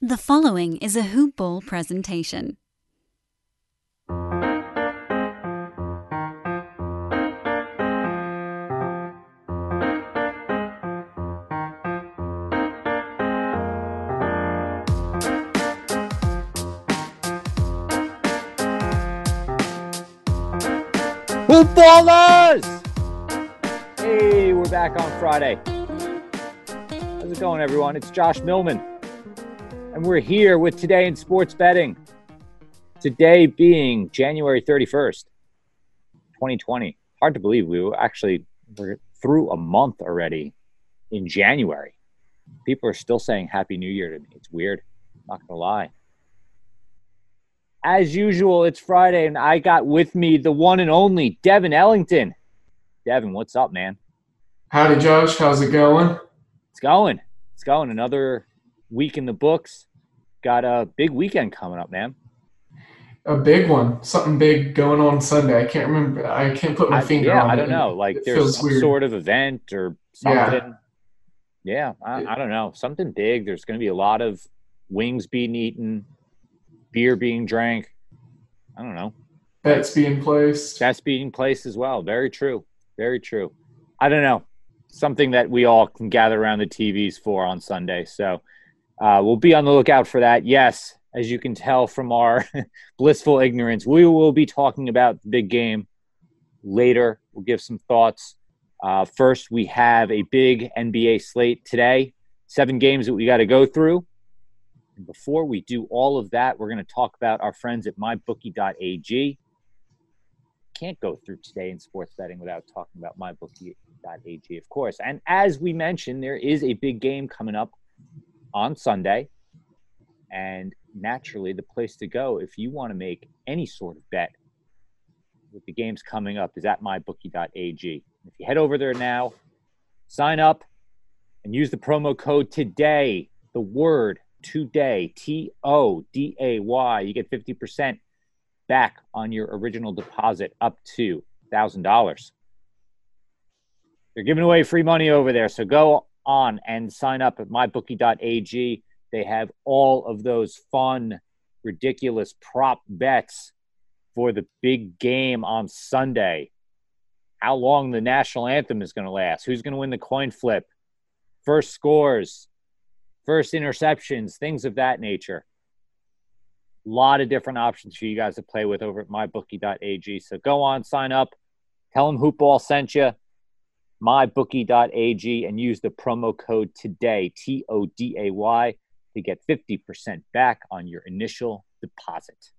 The following is a Hoop Ball presentation. Hoop Ballers! Hey, we're back on Friday. How's it going, everyone? It's Josh Millman. And we're here with Today in Sports Betting. Today being January 31st, 2020. Hard to believe we were actually we're through a month already in January. People are still saying Happy New Year to me. It's weird. I'm not going to lie. As usual, it's Friday, and I got with me the one and only Devin Ellington. Devin, what's up, man? Howdy, Josh. How's it going? It's going. It's going. Another week in the books. Got a big weekend coming up, man. A big one. Something big going on Sunday. I can't remember. I can't put my I, finger yeah, on it. I don't know. Like It there's some weird. sort of event or Yeah. something. Yeah, I, I don't know. Something big. There's going to be a lot of wings being eaten, beer being drank. I don't know. Bets being placed. That's being placed as well. Very true. Very true. I don't know. Something that we all can gather around the TVs for on Sunday. So uh, we'll be on the lookout for that. Yes, as you can tell from our blissful ignorance, we will be talking about the big game later. We'll give some thoughts. Uh, first, we have a big NBA slate today, seven games that we got to go through. And before we do all of that, we're going to talk about our friends at mybookie.ag can't go through today in sports betting without talking about mybookie.ag, of course. And as we mentioned, there is a big game coming up on Sunday. And naturally, the place to go if you want to make any sort of bet with the games coming up is at mybookie.ag. If you head over there now, sign up and use the promo code today, the word today, T O D A Y. You get 50% back on your original deposit up to $1,000. They're giving away free money over there. So go on and sign up at mybookie.ag. They have all of those fun, ridiculous prop bets for the big game on Sunday. How long the national anthem is going to last, who's going to win the coin flip, first scores, first interceptions, things of that nature A lot of different options for you guys to play with over at mybookie.ag. So go on, sign up, tell them Hoopball sent you, mybookie.ag, and use the promo code today, T O D A Y, to get 50% back on your initial deposit.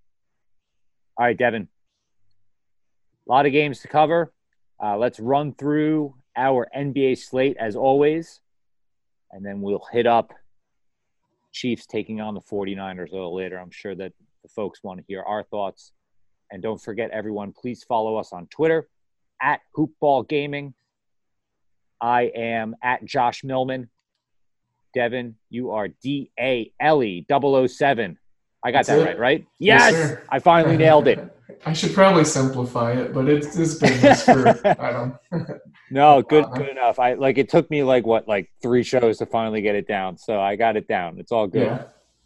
All right, Devin. A lot of games to cover. Uh, let's run through our NBA slate as always, and then we'll hit up Chiefs taking on the 49ers a little later. I'm sure that the folks want to hear our thoughts. And don't forget, everyone, please follow us on Twitter at Hoopball Gaming. I am at Josh Millman. Devin, you are D A L E 007. I got That's that it. right, right? Yes, Yes. I finally nailed it. I should probably simplify it, but it's it's business for I don't. No, good, Uh, good enough. I like it took me like what, like three shows to finally get it down. So I got it down. It's all good.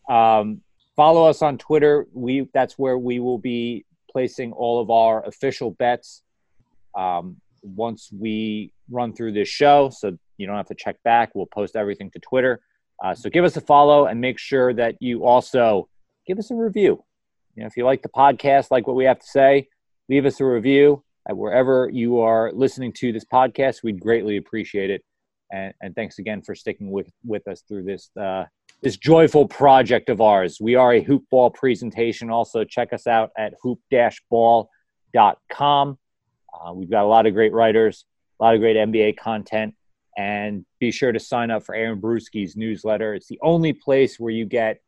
Yeah. Um, follow us on Twitter. We that's where we will be placing all of our official bets um, once we run through this show. So you don't have to check back. We'll post everything to Twitter. Uh, so give us a follow and make sure that you also give us a review. You know, if you like the podcast, like what we have to say, leave us a review at wherever you are listening to this podcast. We'd greatly appreciate it. And, and thanks again for sticking with with us through this uh, this joyful project of ours. We are a hoop ball presentation. Also, check us out at hoop-ball.com. Uh, we've got a lot of great writers, a lot of great NBA content, and be sure to sign up for Aaron Bruski's newsletter. It's the only place where you get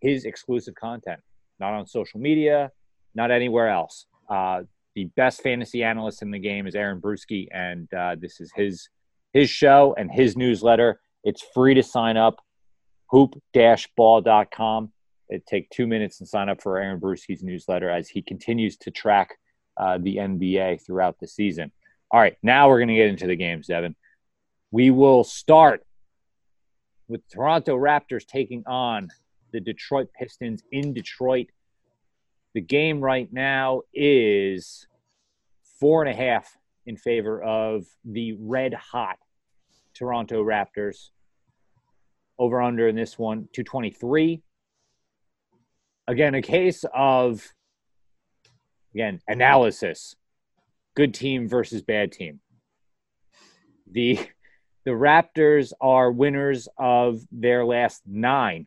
his exclusive content, not on social media, not anywhere else. Uh, the best fantasy analyst in the game is Aaron Bruski, and uh, this is his his show and his newsletter. It's free to sign up. Hoop-ball.com. It take two minutes and sign up for Aaron Bruski's newsletter as he continues to track uh, the NBA throughout the season. All right, now we're going to get into the games, Devin. We will start with Toronto Raptors taking on the Detroit Pistons in Detroit. The game right now is four and a half in favor of the red hot Toronto Raptors. Over under in this one, 223. Again, a case of, again, analysis. Good team versus bad team. The the Raptors are winners of their last nine.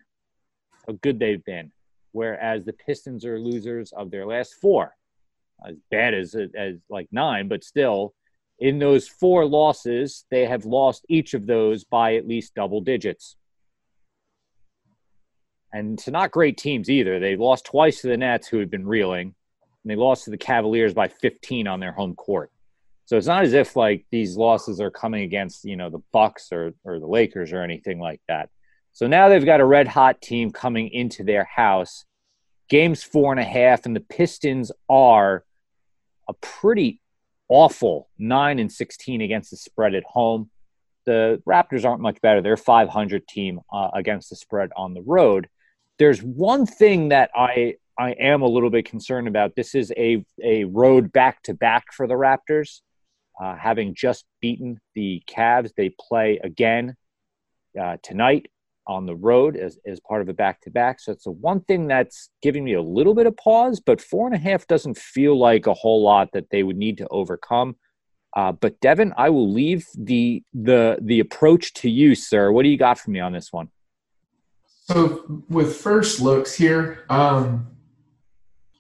How good they've been, whereas the Pistons are losers of their last four. As bad as as like nine, but still, in those four losses, they have lost each of those by at least double digits. And to not great teams either. They lost twice to the Nets, who had been reeling, and they lost to the Cavaliers by 15 on their home court. So it's not as if like these losses are coming against you know the Bucks or or the Lakers or anything like that. So now they've got a red hot team coming into their house. Games four and a half, and the Pistons are a pretty awful nine and sixteen against the spread at home. The Raptors aren't much better. They're a 500 team uh, against the spread on the road. There's one thing that I I am a little bit concerned about. This is a a road back to back for the Raptors. Uh, having just beaten the Cavs, they play again uh, tonight on the road as, as part of a back to back. So it's the one thing that's giving me a little bit of pause, but four and a half doesn't feel like a whole lot that they would need to overcome. Uh, but Devin, I will leave the the the approach to you, sir. What do you got for me on this one? So with first looks here, um,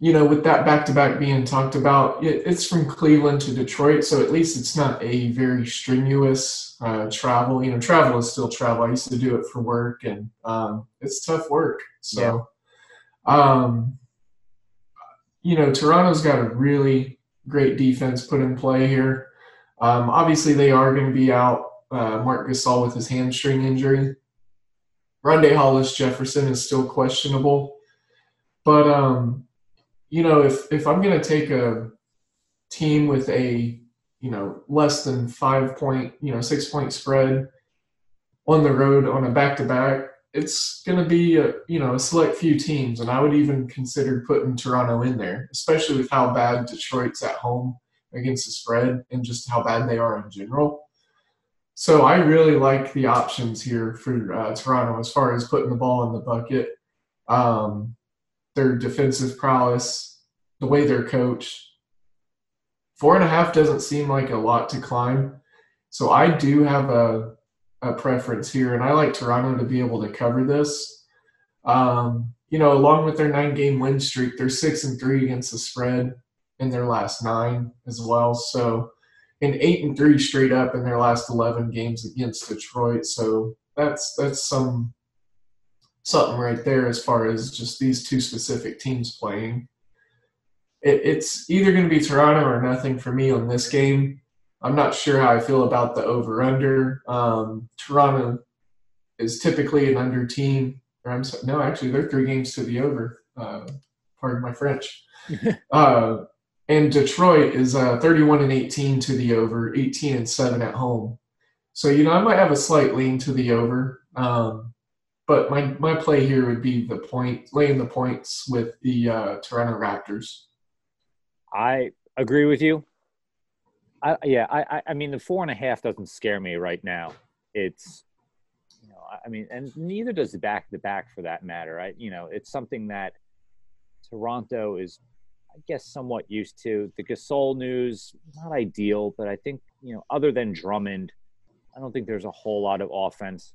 you know, with that back to back being talked about, it, it's from Cleveland to Detroit, so at least it's not a very strenuous uh, travel. You know, travel is still travel. I used to do it for work, and um, it's tough work. So, yeah. um, you know, Toronto's got a really great defense put in play here. Um, obviously, they are going to be out. Uh, Marc Gasol with his hamstring injury. Rondae Hollis Jefferson is still questionable, but um, you know, if if I'm going to take a team with a you know less than five point, you know, six point spread on the road on a back to back, it's going to be a you know a select few teams, and I would even consider putting Toronto in there, especially with how bad Detroit's at home against the spread and just how bad they are in general. So I really like the options here for uh, Toronto as far as putting the ball in the bucket. Um, their defensive prowess, the way they're coached. Four and a half doesn't seem like a lot to climb. So I do have a, a preference here, and I like Toronto to be able to cover this. Um, you know, along with their nine game win streak, they're six and three against the spread in their last nine as well. So, and eight and three straight up in their last 11 games against Detroit. So that's, that's some something right there as far as just these two specific teams playing. It, it's either going to be Toronto or nothing for me on this game. I'm not sure how I feel about the over under. Um, Toronto is typically an under team. Or I'm sorry, no, actually, they're three games to the over. Uh, pardon my French. uh, and Detroit is uh, 31 and 18 to the over, 18 and 7 at home. So, you know, I might have a slight lean to the over. Um, but my, my play here would be the point, laying the points with the uh, Toronto Raptors. I agree with you. I, yeah, I, I mean, the four and a half doesn't scare me right now. It's, you know, I mean, and neither does the back the back for that matter. Right? You know, it's something that Toronto is, I guess, somewhat used to. The Gasol news not ideal, but I think you know, other than Drummond, I don't think there's a whole lot of offense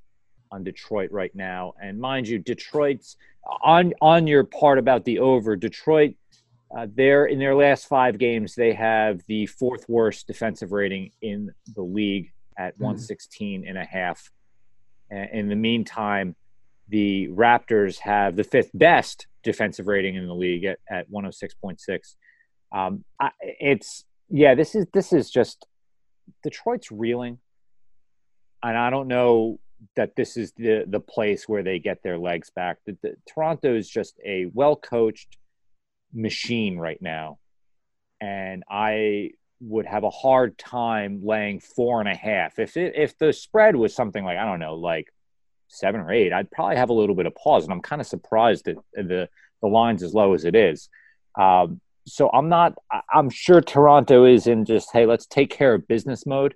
on Detroit right now. And mind you, Detroit's on on your part about the over. Detroit, uh, they're in their last five games, they have the fourth worst defensive rating in the league at mm. 116 and a half. And in the meantime, the Raptors have the fifth best defensive rating in the league at, at 106.6. Um, I, it's yeah, this is this is just Detroit's reeling, and I don't know that this is the the place where they get their legs back. The, the, Toronto is just a well coached machine right now, and I would have a hard time laying four and a half. If it, if the spread was something like I don't know, like seven or eight, I'd probably have a little bit of pause. And I'm kind of surprised that the the line's as low as it is. Um, so I'm not. I'm sure Toronto is in just hey, let's take care of business mode,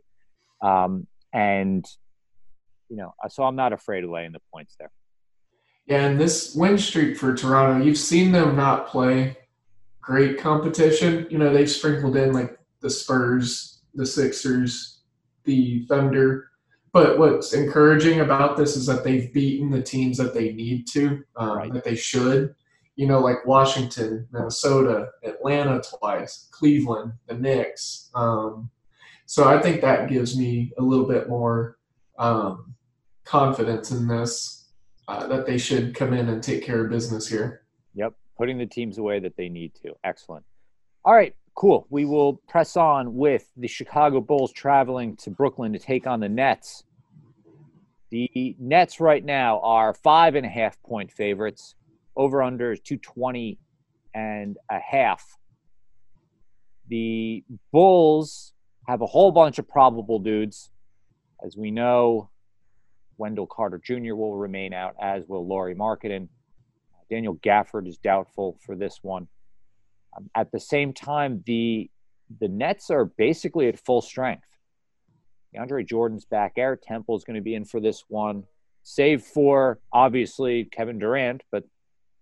um, and you know, so I'm not afraid of laying the points there. Yeah, and this win streak for Toronto, you've seen them not play great competition. You know, they've sprinkled in like the Spurs, the Sixers, the Thunder. But what's encouraging about this is that they've beaten the teams that they need to, um, right. that they should. You know, like Washington, Minnesota, Atlanta twice, Cleveland, the Knicks. Um, so I think that gives me a little bit more um, confidence in this uh, that they should come in and take care of business here. Yep, putting the teams away that they need to. Excellent. All right, cool. We will press on with the Chicago Bulls traveling to Brooklyn to take on the Nets. The Nets right now are five and a half point favorites. Over under is 220 and a half. The Bulls have a whole bunch of probable dudes. As we know, Wendell Carter Jr. will remain out, as will Lauri Markkanen. Daniel Gafford is doubtful for this one. Um, at the same time, the the Nets are basically at full strength. DeAndre Jordan's back. Garrett Temple is going to be in for this one, save for obviously Kevin Durant, but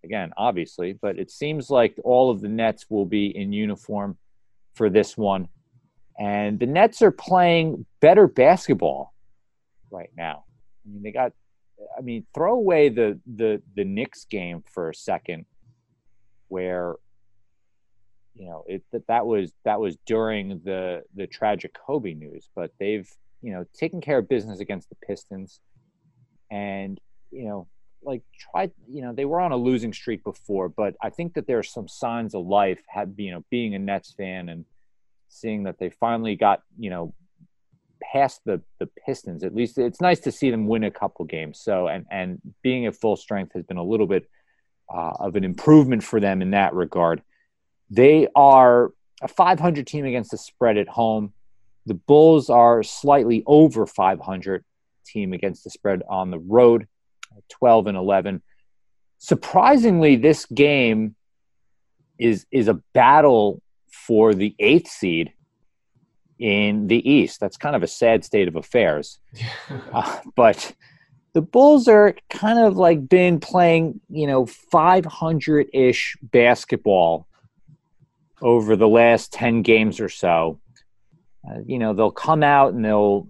again, obviously, but it seems like all of the Nets will be in uniform for this one. And the Nets are playing better basketball right now. I mean, they got. I mean, throw away the the the Knicks game for a second, where you know it that that was that was during the the tragic Kobe news, but they've you know taken care of business against the Pistons, and you know like try you know they were on a losing streak before, but I think that there are some signs of life. Had you know being a Nets fan and seeing that they finally got you know past the the Pistons. At least it's nice to see them win a couple games. So and and being at full strength has been a little bit uh, of an improvement for them in that regard. They are a 500 team against the spread at home. The Bulls are slightly over 500 team against the spread on the road, 12 and 11. Surprisingly, this game is is a battle for the eighth seed in the East. That's kind of a sad state of affairs. uh, but the Bulls are kind of like been playing, you know, 500 ish basketball over the last 10 games or so. Uh, you know, they'll come out and they'll,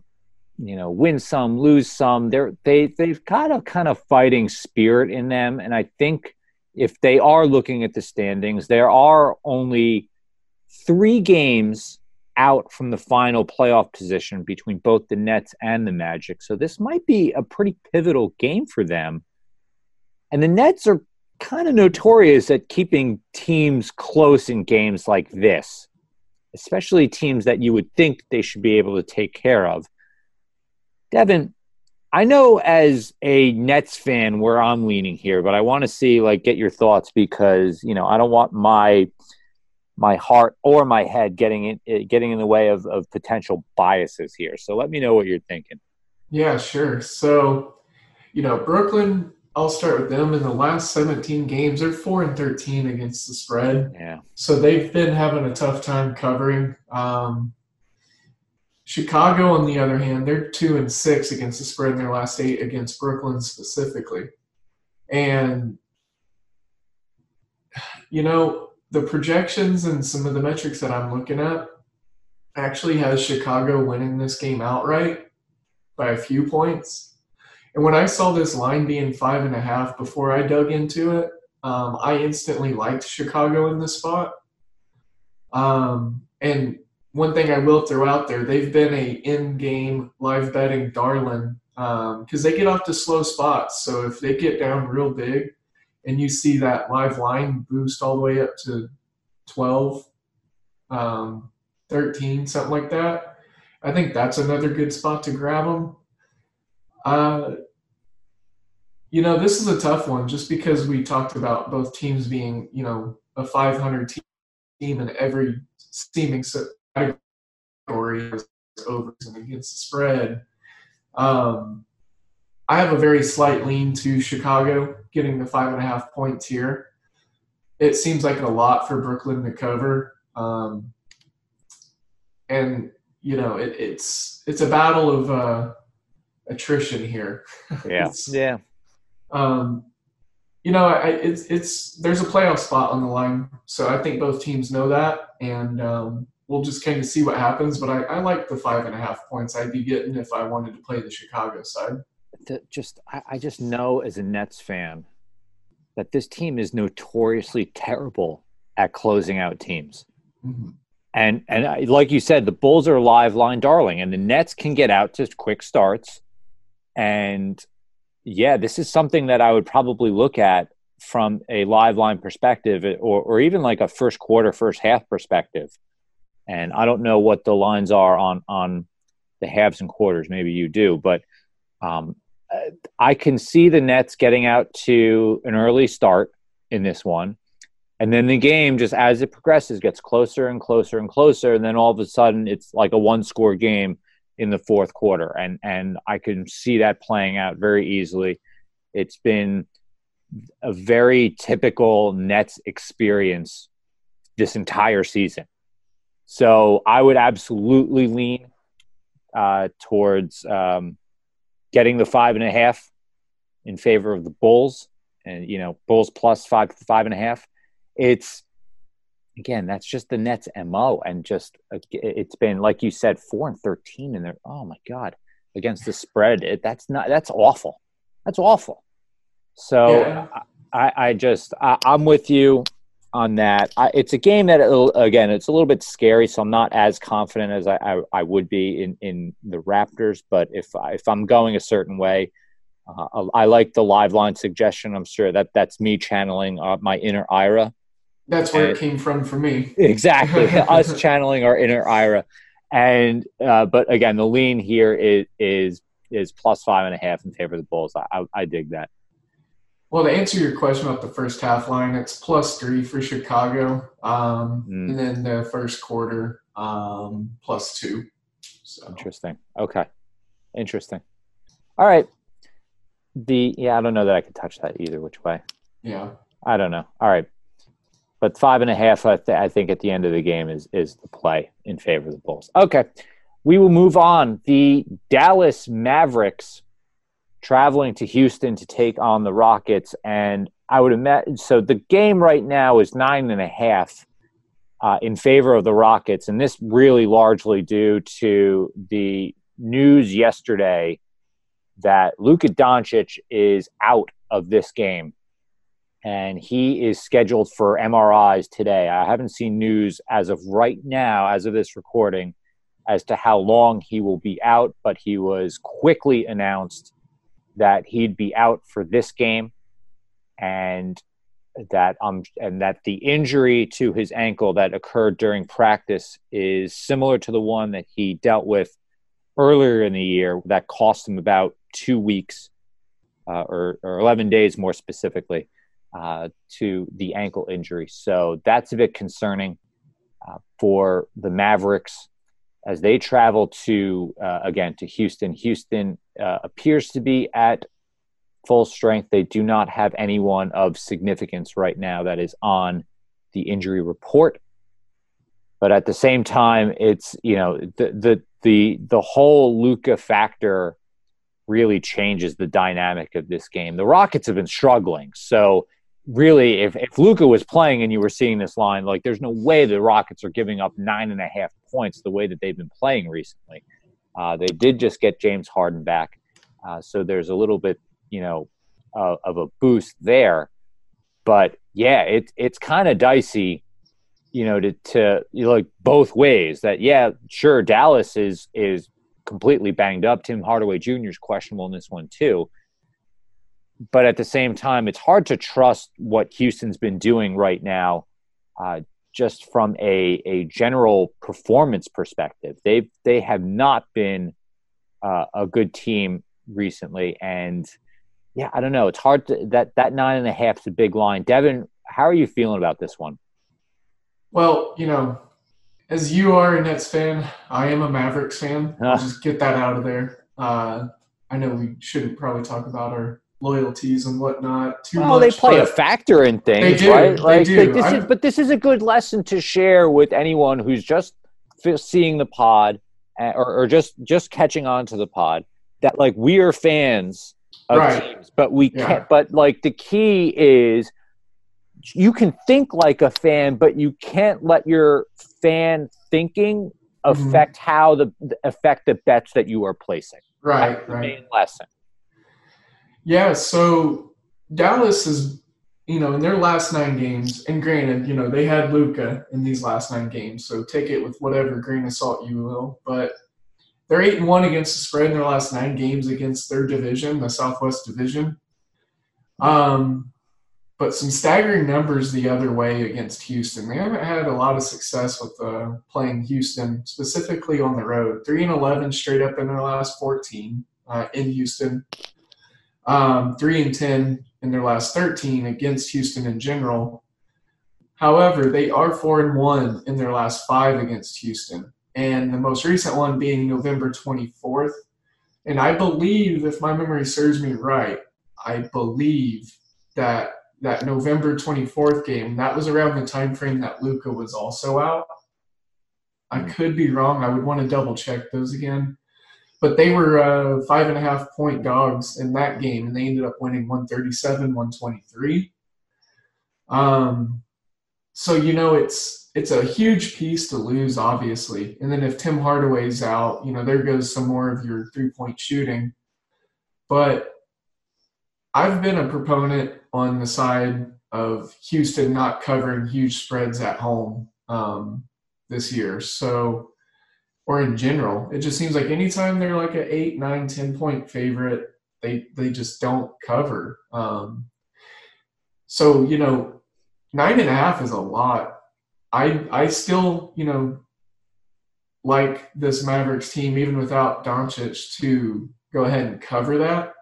you know, win some, lose some. They're, they, they've got a kind of fighting spirit in them. And I think if they are looking at the standings, there are only three games out from the final playoff position between both the Nets and the Magic. So this might be a pretty pivotal game for them. And the Nets are kind of notorious at keeping teams close in games like this, especially teams that you would think they should be able to take care of. Devin, I know as a Nets fan where I'm leaning here, but I want to see like get your thoughts because, you know, I don't want my my heart or my head getting in eh, getting in the way of, of potential biases here. So let me know what you're thinking. Yeah, sure. So, you know, Brooklyn, I'll start with them. In the last 17 games, they're four and 13 against the spread. Yeah. So they've been having a tough time covering. Um, Chicago, on the other hand, they're two and six against the spread in their last eight against Brooklyn specifically. And you know, the projections and some of the metrics that I'm looking at actually has Chicago winning this game outright by a few points. And when I saw this line being five and a half before I dug into it, um, I instantly liked Chicago in this spot. Um, and one thing I will throw out there, they've been a in-game live betting darling because um, they get off to slow spots. So if they get down real big, and you see that live line boost all the way up to 12, um, 13, something like that. I think that's another good spot to grab them. Uh, you know, this is a tough one just because we talked about both teams being, you know, a 500 team in every seeming category is overs and against the spread. Um, I have a very slight lean to Chicago getting the five and a half points here. It seems like a lot for Brooklyn to cover, um, and you know it, it's it's a battle of uh, attrition here. Yeah, yeah. Um, you know, I, it's it's there's a playoff spot on the line, so I think both teams know that, and um, we'll just kind of see what happens. But I, I like the five and a half points I'd be getting if I wanted to play the Chicago side. The, just I, I just know as a Nets fan that this team is notoriously terrible at closing out teams. Mm-hmm. And and I, like you said, the Bulls are a live line darling, and the Nets can get out to quick starts. And yeah, this is something that I would probably look at from a live line perspective or, or even like a first quarter, first half perspective. And I don't know what the lines are on, on the halves and quarters. Maybe you do, but um, I can see the Nets getting out to an early start in this one. And then the game, just as it progresses, gets closer and closer and closer. And then all of a sudden, it's like a one score game in the fourth quarter, and and I can see that playing out very easily. It's been a very typical Nets experience this entire season. So I would absolutely lean uh, towards um, getting the five and a half in favor of the Bulls, and you know Bulls plus five five and a half. It's again, that's just the Nets' mo, and just uh, it's been like you said, four and thirteen, and they're oh my god against the spread. It, that's not that's awful. That's awful. So yeah. I, I just I, am with you on that. I, it's a game that again it's a little bit scary, so I'm not as confident as I, I, I would be in in the Raptors. But if I, if I'm going a certain way. Uh, I like the live line suggestion. I'm sure that that's me channeling uh, my inner Ira that's where and, it came from for me. Exactly, us channeling our inner Ira, and uh, but again, the lean here is is is plus five and a half in favor of the Bulls. I, I, I dig that. Well, to answer your question about the first half line, it's plus three for Chicago, um, mm. and then the first quarter um, plus two. So. Interesting. Okay. Interesting. All right. The yeah, I don't know that I could touch that either. Which way? Yeah. I don't know. All right but five and a half, I, th- I think, at the end of the game is is the play in favor of the Bulls. Okay, we will move on. The Dallas Mavericks traveling to Houston to take on the Rockets, and I would imagine so. The game right now is nine and a half uh, in favor of the Rockets, and this really largely due to the news yesterday that Luka Doncic is out of this game and he is scheduled for MRIs today. I haven't seen news as of right now, as of this recording, as to how long he will be out, but he was quickly announced that he'd be out for this game and that um and that the injury to his ankle that occurred during practice is similar to the one that he dealt with earlier in the year that cost him about two weeks uh, or, or 11 days more specifically uh, to the ankle injury. So that's a bit concerning uh, for the Mavericks as they travel to, uh, again, to Houston. Houston uh, appears to be at full strength. They do not have anyone of significance right now that is on the injury report. But at the same time, it's, you know, the, the, the, the whole Luka factor really changes the dynamic of this game. The Rockets have been struggling. So really, if, if Luka was playing and you were seeing this line, like there's no way the Rockets are giving up nine and a half points the way that they've been playing recently. Uh, they did just get James Harden back, uh, so there's a little bit, you know, uh, of a boost there. But yeah, it's it's kind of dicey, you know, to to you know, like both ways. That yeah, sure, Dallas is is completely banged up. Tim Hardaway Jr. is questionable in this one too but at the same time, it's hard to trust what Houston's been doing right now, uh, just from a, a general performance perspective. They've they have not been uh, a good team recently, and yeah, I don't know. It's hard to that that nine and a half is a big line. Devin, how are you feeling about this one? Well, you know, as you are a Nets fan, I am a Mavericks fan. I'll just get that out of there. Uh, I know we shouldn't probably talk about our loyalties and whatnot too well, much. they play a factor in things, They do, right? they Like, do. this is, but this is a good lesson to share with anyone who's just f- seeing the pod or, or just just catching on to the pod. That like we are fans of Right. teams, but we Yeah. can't. But like the key is you can think like a fan, but you can't let your fan thinking Mhm. affect how the affect the bets that you are placing. right, That's the right. main lesson. Yeah, so Dallas is, you know, in their last nine games, and granted, you know, they had Luka in these last nine games, so take it with whatever grain of salt you will. But they're eight and one against the spread in their last nine games against their division, the Southwest Division. Um, but some staggering numbers the other way against Houston. They haven't had a lot of success with uh, playing Houston, specifically on the road. Three and eleven straight up in their last fourteen uh, in Houston um, three and ten in their last thirteen against Houston in general. However, they are four and one in their last five against Houston, and the most recent one being November twenty fourth. And I believe, if my memory serves me right, I believe that that November twenty fourth game that was around the time frame that Luka was also out. I could be wrong. I would want to double check those again but they were uh, five and a half point dogs in that game, and they ended up winning 137, 123. Um, so you know it's it's a huge piece to lose, obviously. And then if Tim Hardaway's out, you know there goes some more of your three point shooting. But I've been a proponent on the side of Houston not covering huge spreads at home um, this year. So or in general. It just seems like anytime they're like an eight, nine, ten point favorite, they they just don't cover. Um, so you know, nine and a half is a lot. I I still you know like this Mavericks team even without Doncic to go ahead and cover that.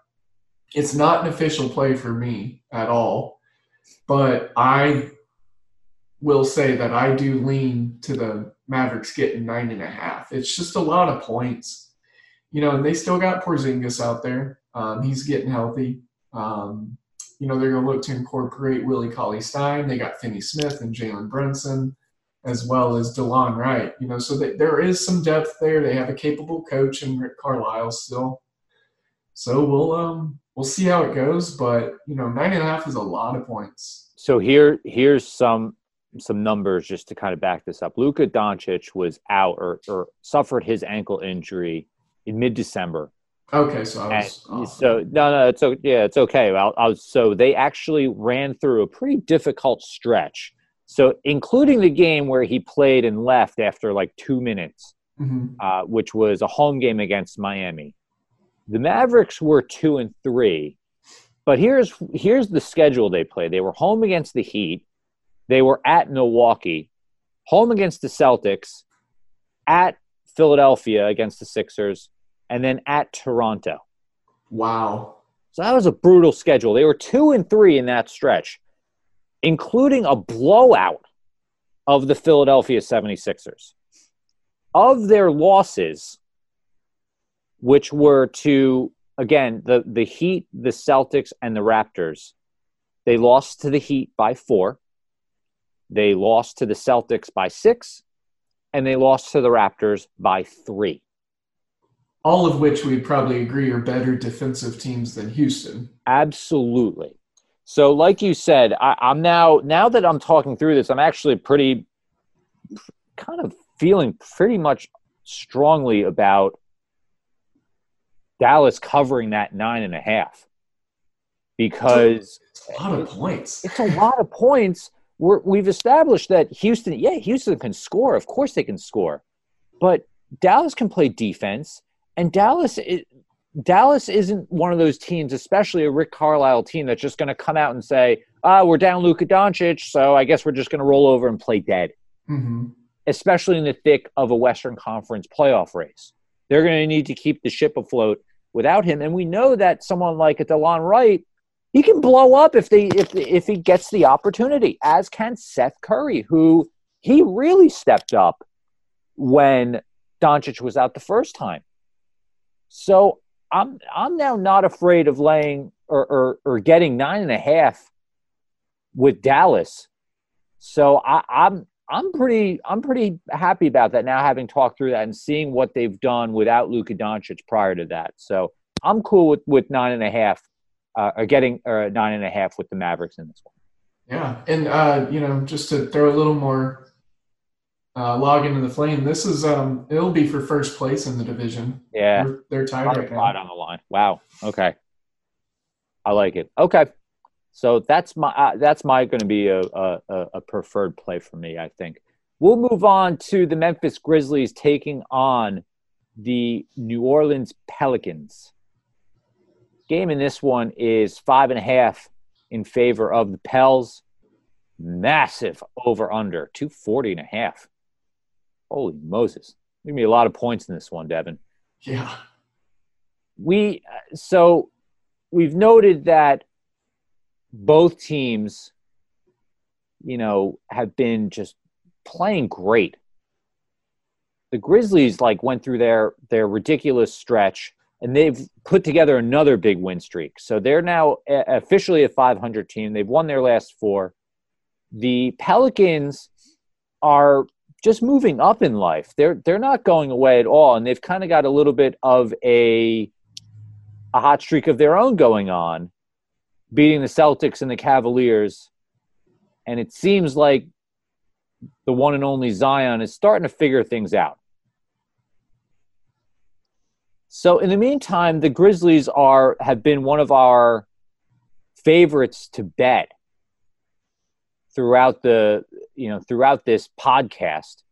It's not an official play for me at all, but I will say that I do lean to the Mavericks getting nine and a half. It's just a lot of points, you know. And they still got Porzingis out there. Um, he's getting healthy. Um, you know, they're going to look to incorporate Willie Cauley Stein. They got Finney Smith and Jalen Brunson, as well as DeLon Wright. You know, so they, there is some depth there. They have a capable coach in Rick Carlisle still. So we'll um we'll see how it goes, but you know, nine and a half is a lot of points. So here, here's some some numbers just to kind of back this up. Luka Doncic was out or, or suffered his ankle injury in mid December. Okay, so I was off. so no, no, it's okay. yeah, it's okay. I'll, I'll, so they actually ran through a pretty difficult stretch. So including the game where he played and left after like two minutes, Mhm. uh, which was a home game against Miami. The Mavericks were two and three, but here's here's the schedule they played. They were home against the Heat, they were at Milwaukee, home against the Celtics, at Philadelphia against the Sixers, and then at Toronto. Wow. So that was a brutal schedule. They were two and three in that stretch, including a blowout of the Philadelphia 76ers. Of their losses, which were to, again, the, the Heat, the Celtics, and the Raptors, they lost to the Heat by four. They lost to the Celtics by six, and they lost to the Raptors by three. All of which we'd probably agree are better defensive teams than Houston. Absolutely. So, like you said, I, I'm now now that I'm talking through this, I'm actually pretty kind of feeling pretty much strongly about Dallas covering that nine and a half because It's a lot of points. it's a lot of points. We're, we've established that Houston, yeah, Houston can score. Of course, they can score, but Dallas can play defense, and Dallas, i Dallas isn't one of those teams, especially a Rick Carlisle team, that's just going to come out and say, "Ah, we're down Luka Doncic, so I guess we're just going to roll over and play dead." hmm Especially in the thick of a Western Conference playoff race, they're going to need to keep the ship afloat without him, and we know that someone like a DeLon Wright he can blow up if they if if he gets the opportunity, as can Seth Curry, who he really stepped up when Doncic was out the first time. So I'm I'm now not afraid of laying or or, or getting nine and a half with Dallas. So I, I'm I'm pretty I'm pretty happy about that now, having talked through that and seeing what they've done without Luka Doncic prior to that. So I'm cool with with nine and a half, uh, or getting or nine and a half with the Mavericks in this one. Yeah, and uh, you know, just to throw a little more uh, log into the flame, this is um, it'll be for first place in the division. Yeah, they're, they're tied right now. on the line. Wow. Okay, I like it. Okay, so that's my uh, that's my going to be a, a a preferred play for me. I think we'll move on to the Memphis Grizzlies taking on the New Orleans Pelicans. Game in this one is five and a half in favor of the Pels. Massive over under 240 and a half. Holy Moses. Give me a lot of points in this one, Devin. Yeah. We so we've noted that both teams, you know, have been just playing great. The Grizzlies like went through their their ridiculous stretch and they've put together another big win streak. So they're now officially a 500 team. They've won their last four. The Pelicans are just moving up in life. They're they're not going away at all, and they've kind of got a little bit of a a hot streak of their own going on, beating the Celtics and the Cavaliers. And it seems like the one and only Zion is starting to figure things out. So in the meantime, the Grizzlies are have been one of our favorites to bet throughout the you know throughout this podcast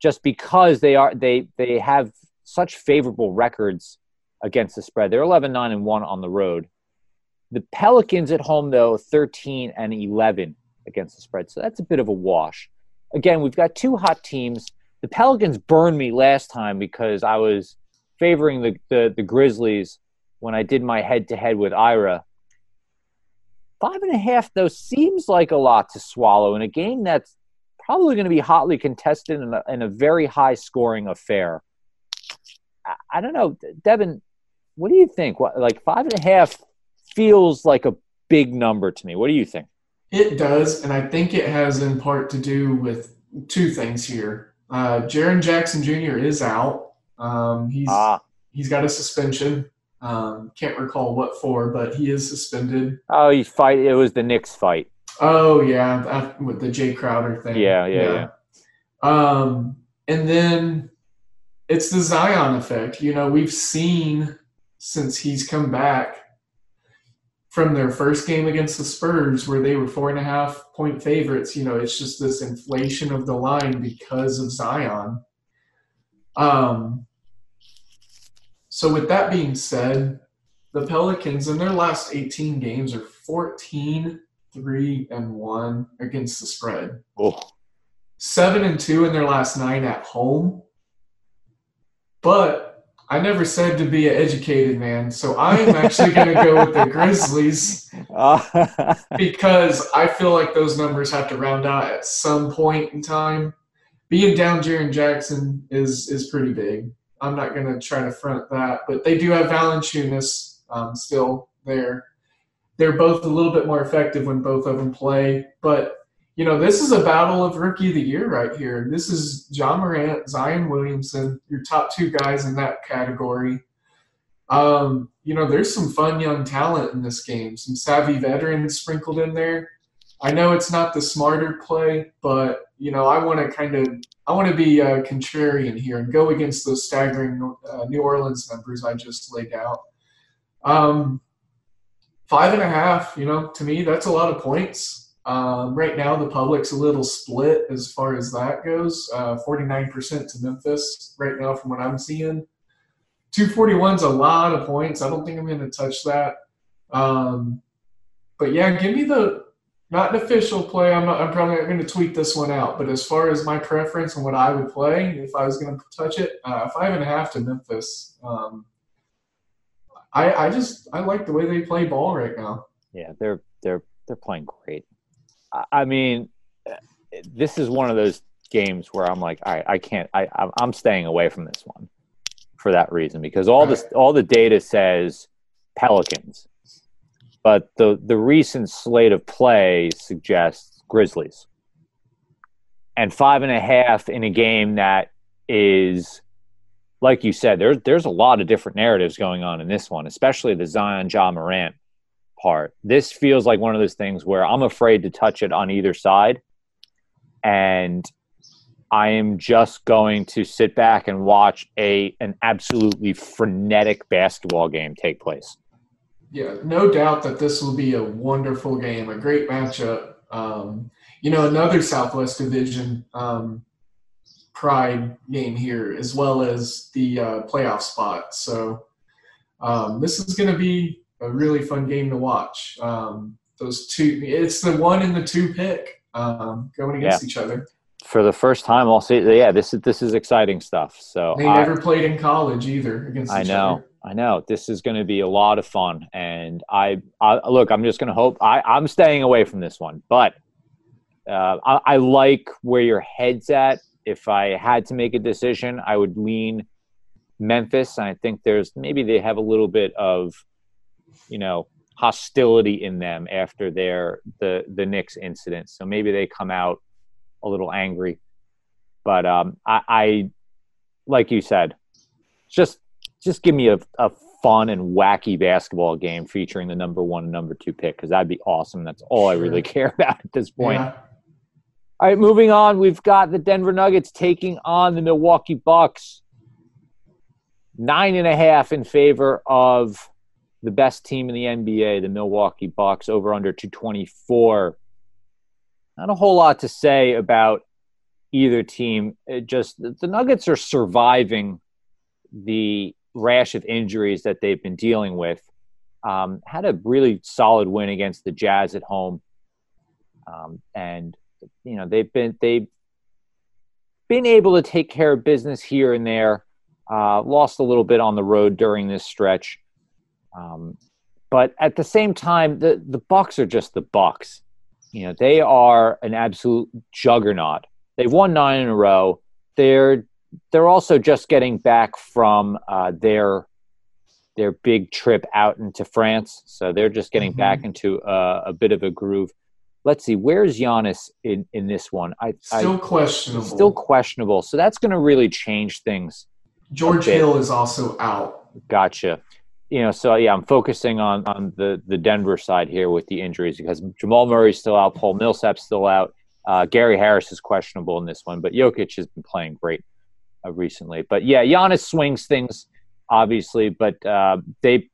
just because they are they they have such favorable records against the spread. They're 11 9 and 1 on the road. The Pelicans at home though 13 and 11 against the spread. So that's a bit of a wash. Again, we've got two hot teams. The Pelicans burned me last time because I was favoring the, the, the Grizzlies when I did my head to head with Ira. Five and a half, though, seems like a lot to swallow in a game that's probably going to be hotly contested in a, a very high scoring affair. I, I, don't know, Devin. What do you think? What, like five and a half feels like a big number to me. What do you think? It does, and I think it has in part to do with two things here. Uh, Jaren Jackson Jr. is out, um, he's ah. he's got a suspension. Um, can't recall what for, but he is suspended. Oh, he fight. It was the Knicks fight. Oh yeah, with the Jae Crowder thing. Yeah, yeah, yeah. yeah. Um, and then it's the Zion effect. You know, we've seen since he's come back from their first game against the Spurs, where they were four and a half point favorites. You know, it's just this inflation of the line because of Zion. Um, so, with that being said, the Pelicans in their last 18 games are 14, 3, and 1 against the spread. Oh. 7 and 2 in their last nine at home. But I never said to be an educated man, so I am actually going to go with the Grizzlies because I feel like those numbers have to round out at some point in time. Being down Jaren Jackson is is pretty big. I'm not going to try to front that, but they do have Valanciunas um, still there. They're both a little bit more effective when both of them play, but you know this is a battle of rookie of the year right here. This is Ja Morant, Zion Williamson, your top two guys in that category. Um, you know, there's some fun young talent in this game, some savvy veterans sprinkled in there. I know it's not the smarter play, but you know, I want to kind of I want to be a contrarian here and go against those staggering uh, New Orleans numbers I just laid out. Um, five and a half, you know, to me that's a lot of points. Um, right now, the public's a little split as far as that goes. Uh, 49% to Memphis right now, from what I'm seeing. 241 is a lot of points. I don't think I'm going to touch that. Um, but yeah, give me the not an official play. I'm, I'm probably not going to tweet this one out. But as far as my preference and what I would play if I was going to touch it, uh, five and a half to Memphis. Um, I I just I like the way they play ball right now. Yeah, they're they're they're playing great. I, I mean, this is one of those games where I'm like, all right, I can't. I I'm staying away from this one. for that reason because all Right. this all the data says Pelicans, but the the recent slate of play suggests Grizzlies, and five and a half in a game that is, like you said, there's there's a lot of different narratives going on in this one, especially the Zion Ja Morant part. This feels like one of those things where I'm afraid to touch it on either side, and I am just going to sit back and watch a an absolutely frenetic basketball game take place. Yeah, no doubt that this will be a wonderful game, a great matchup. Um, you know, another Southwest Division um, pride game here, as well as the uh, playoff spot. So um, this is going to be a really fun game to watch. Um, those two, it's the one and the two pick um, going against each other. For the first time, I'll say, yeah, this is this is exciting stuff. So They I- never played in college either against I know, other. I know. This is going to be a lot of fun, and I, I look. I'm just going to hope. I, I'm staying away from this one, but uh, I, I like where your head's at. If I had to make a decision, I would lean Memphis. And I think there's maybe they have a little bit of, you know, hostility in them after their the the Knicks incident. So maybe they come out a little angry. But um, I, I like you said, it's just just give me a, a fun and wacky basketball game featuring the number one and number two pick because that'd be awesome. That's all I really care about at this point. Yeah. All right, moving on. We've got the Denver Nuggets taking on the Milwaukee Bucks. Nine and a half in favor of the best team in the NBA, the Milwaukee Bucks, over under 224. Not a whole lot to say about either team. It just the Nuggets are surviving the rash of injuries that they've been dealing with. Um, had a really solid win against the Jazz at home, um, and you know they've been they've been able to take care of business here and there. Uh, lost a little bit on the road during this stretch, um, but at the same time, the the Bucks are just the Bucks. You know they are an absolute juggernaut. They've won nine in a row. They're they're also just getting back from uh, their their big trip out into France, so they're just getting Mhm. back into uh, a bit of a groove. Let's see, where's Giannis in in this one? I, Still I questionable. still questionable, so that's going to really change things. George. Hill is also out. Gotcha. You know, so yeah, I'm focusing on on the the Denver side here with the injuries because Jamal Murray's still out, Paul Millsap's still out, uh, Gary Harris is questionable in this one, but Jokic has been playing great uh, recently. But yeah, Giannis swings things obviously, but uh, they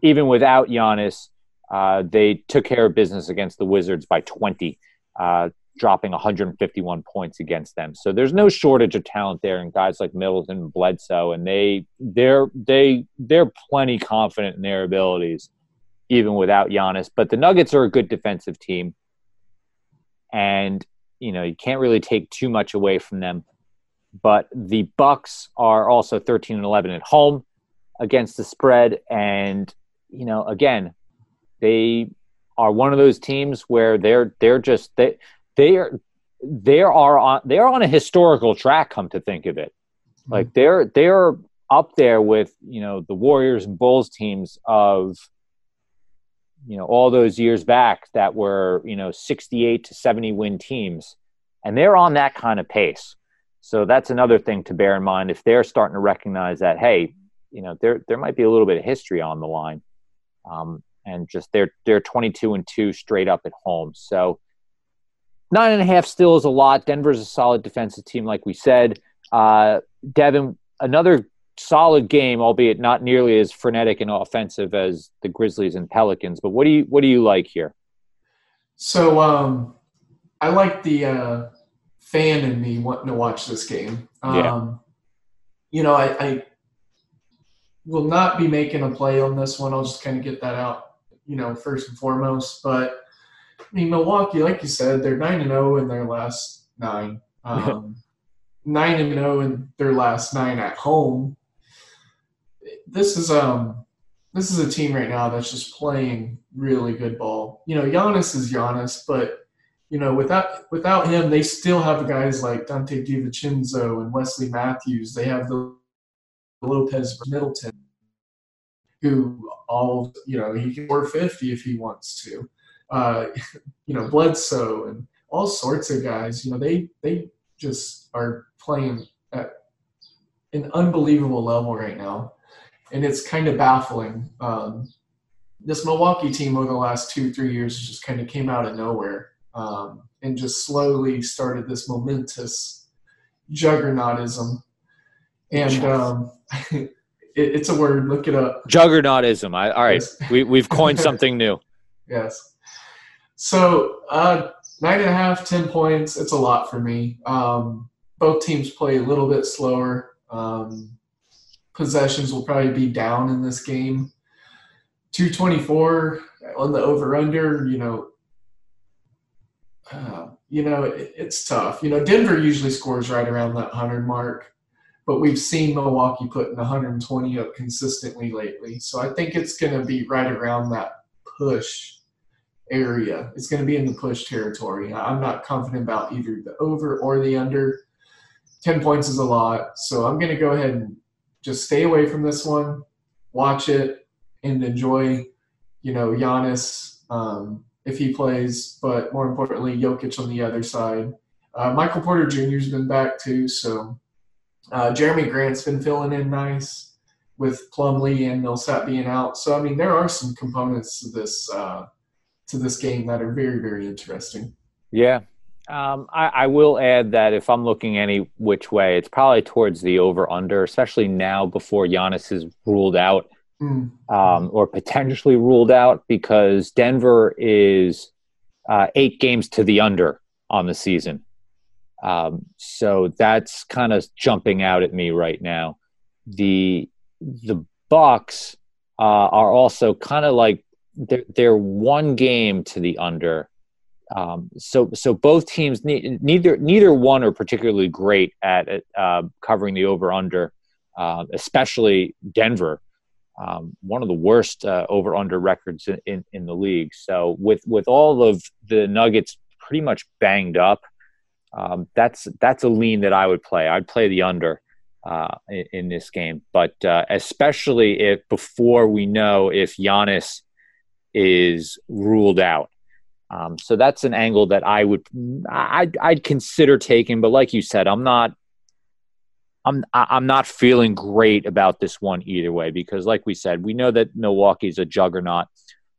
even without Giannis, uh, they took care of business against the Wizards by 20, uh, dropping 151 points against them. So there's no shortage of talent there, and guys like Middleton, and Bledsoe, and they they're they they're plenty confident in their abilities, even without Giannis. But the Nuggets are a good defensive team, and you know you can't really take too much away from them. But the Bucks are also 13 and 11 at home against the spread, and you know again they are one of those teams where they're they're just they they are they are on they are on a historical track. Come to think of it, mm-hmm. like they're they're up there with you know the Warriors and Bulls teams of you know all those years back that were you know 68 to 70 win teams. And they're on that kind of pace so that's another thing to bear in mind if they're starting to recognize that hey you know there there might be a little bit of history on the line um, and just they're they're 22 and 2 straight up at home. So nine and a half still is a lot. Denver's a solid defensive team like we said. Uh, devin another solid game albeit not nearly as frenetic and offensive as the grizzlies and pelicans but what do you what do you like here? So um, I like the uh, fan in me wanting to watch this game. Um, Yeah. You know, I, I will not be making a play on this one. I'll just kind of get that out, you know, first and foremost. But I mean, Milwaukee, like you said, they're nine and zero in their last nine. Um, nine and zero in their last nine at home. This is um this is a team right now that's just playing really good ball. You know, Giannis is Giannis, but you know, without without him, they still have guys like Donte DiVincenzo and Wesley Matthews. They have the Lopez Middleton, who all you know he can score 50 if he wants to. Uh, you know Bledsoe and all sorts of guys. You know they they just are playing at an unbelievable level right now, and it's kind of baffling. Um, this Milwaukee team over the last two three years just kind of came out of nowhere um, and just slowly started this momentous juggernautism. And um, it, it's a word. Look it up. Juggernautism. I, all right, we we've coined something new. Yes. So uh, nine and a half, ten points. It's a lot for me. Um, both teams play a little bit slower. Um, possessions will probably be down in this game. 224 on the over under, you know, you know, it, it's tough. You know, Denver usually scores right around that 100 mark, but we've seen Milwaukee putting 120 up consistently lately. So I think it's going to be right around that push area. It's going to be in the push territory. I'm not confident about either the over or the under. 10 points is a lot. So I'm going to go ahead and just stay away from this one, watch it, and enjoy, you know, Giannis um, if he plays, but more importantly, Jokic on the other side. Uh, Michael Porter Jr.'s been back too, so uh, Jerami Grant's been filling in nice with Plumlee and Millsap being out. So I mean, there are some components to this uh, to this game that are very very interesting. Yeah, um, I, I, will add that if I'm looking any which way, it's probably towards the over under, especially now before Giannis is ruled out mm. um, or potentially ruled out because Denver is uh, eight games to the under on the season. Um, so that's kind of jumping out at me right now. The the Bucks uh, are also kind of like they're, they're one game to the under um, so so both teams neither neither one are particularly great at uh, covering the over under, uh, especially Denver, um, one of the worst uh, over under records in, in, in, the league. So with with all of the Nuggets pretty much banged up, um, that's that's a lean that I would play. I'd play the under. Uh, in, in, this game, but uh, especially if before we know if Giannis is ruled out, um, so that's an angle that I would I'd, I'd consider taking, but like you said, I'm not I'm I'm not feeling great about this one either way because, like we said, we know that Milwaukee's a juggernaut,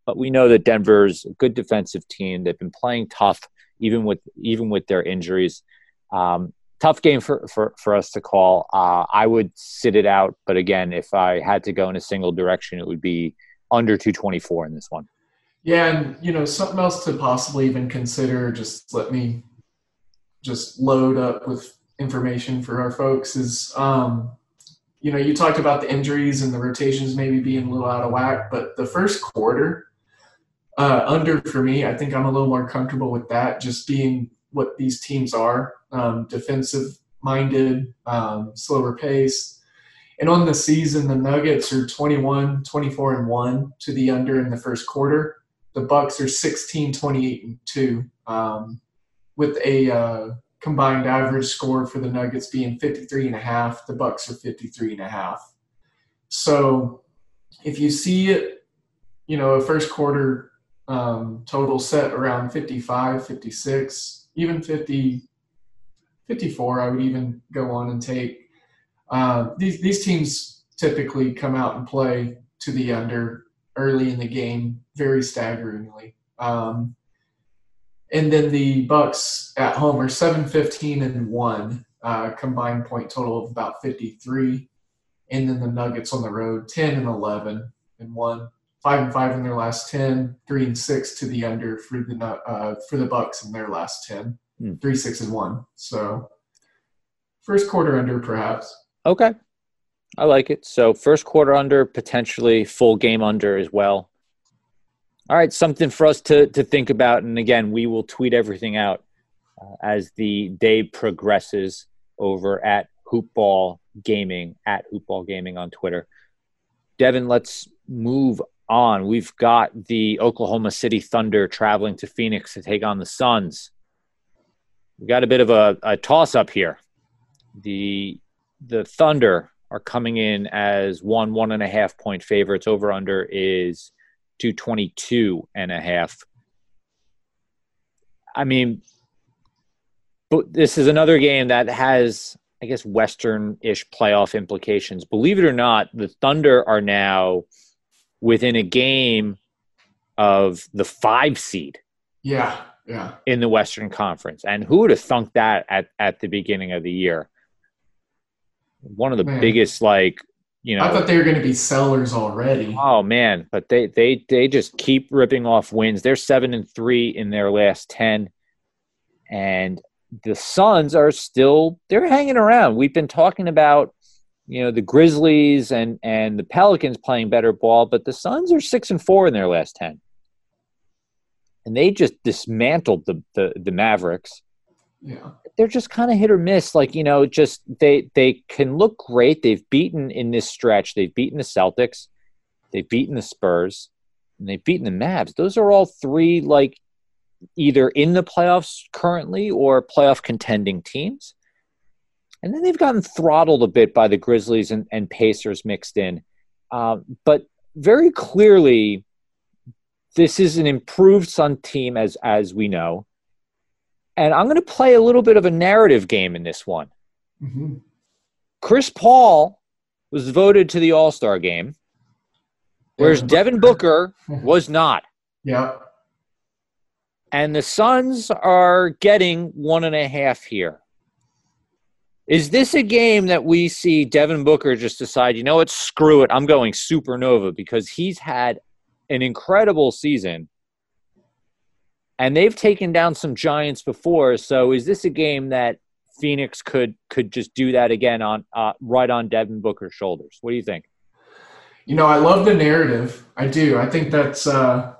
but we know that Denver's a good defensive team. They've been playing tough even with even with their injuries. Um, tough game for, for, for us to call. Uh, I would sit it out, but again, if I had to go in a single direction, it would be under 224 in this one. Yeah, and you know something else to possibly even consider. Just let me just load up with information for our folks. Is um, you know you talked about the injuries and the rotations maybe being a little out of whack, but the first quarter uh, under for me, I think I'm a little more comfortable with that. Just being what these teams are, um, defensive minded, um, slower pace. And on the season, the Nuggets are 21, 24, and 1 to the under in the first quarter the Bucks are 16, 28, and two, um, with a uh, combined average score for the Nuggets being 53 and a half. The Bucks are 53 and a half. So if you see it, you know, a first quarter um, total set around 55, 56, even 50, 54, I would even go on and take. Uh, these these teams typically come out and play to the under early in the game, very staggeringly. Um, and then the Bucks at home are 7 15 and 1, uh, combined point total of about 53. And then the Nuggets on the road 10 and 11 and 1. 5 and 5 in their last 10, 3 and 6 to the under for the uh, for the Bucks in their last 10. Mm. 3 6 and 1. So first quarter under perhaps. Okay. I like it. So first quarter under, potentially full game under as well. All right, something for us to to think about. And again, we will tweet everything out uh, as the day progresses over at Hoopball Gaming at Hoopball Gaming on Twitter. Devin, let's move on. We've got the Oklahoma City Thunder traveling to Phoenix to take on the Suns. We got a bit of a, a toss up here. The the Thunder are coming in as one, one and a half point favorites. Over under is 222 and a half. I mean, but this is another game that has, I guess, Western ish playoff implications. Believe it or not, the Thunder are now within a game of the five seed. Yeah, yeah. In the Western Conference. And who would have thunk that at, at the beginning of the year? One of the Man. biggest, like, you know. I thought they were going to be sellers already. Oh man, but they they they just keep ripping off wins. They're seven and three in their last ten, and the Suns are still they're hanging around. We've been talking about you know the Grizzlies and and the Pelicans playing better ball, but the Suns are six and four in their last ten, and they just dismantled the the, the Mavericks. Yeah, they're just kind of hit or miss. Like you know, just they they can look great. They've beaten in this stretch. They've beaten the Celtics, they've beaten the Spurs, and they've beaten the Mavs. Those are all three like either in the playoffs currently or playoff contending teams. And then they've gotten throttled a bit by the Grizzlies and, and Pacers mixed in. Um, but very clearly, this is an improved Sun team, as as we know. And I'm going to play a little bit of a narrative game in this one. Mm-hmm. Chris Paul was voted to the All Star game, whereas Devin Booker was not. Yeah and the Suns are getting one and a half here. Is this a game that we see Devin Booker just decide, you know what, screw it, I'm going supernova because he's had an incredible season and they've taken down some giants before. So is this a game that Phoenix could could just do that again on uh, right on Devin Booker's shoulders? What do you think? You know, I love the narrative. I do. I think that's uh,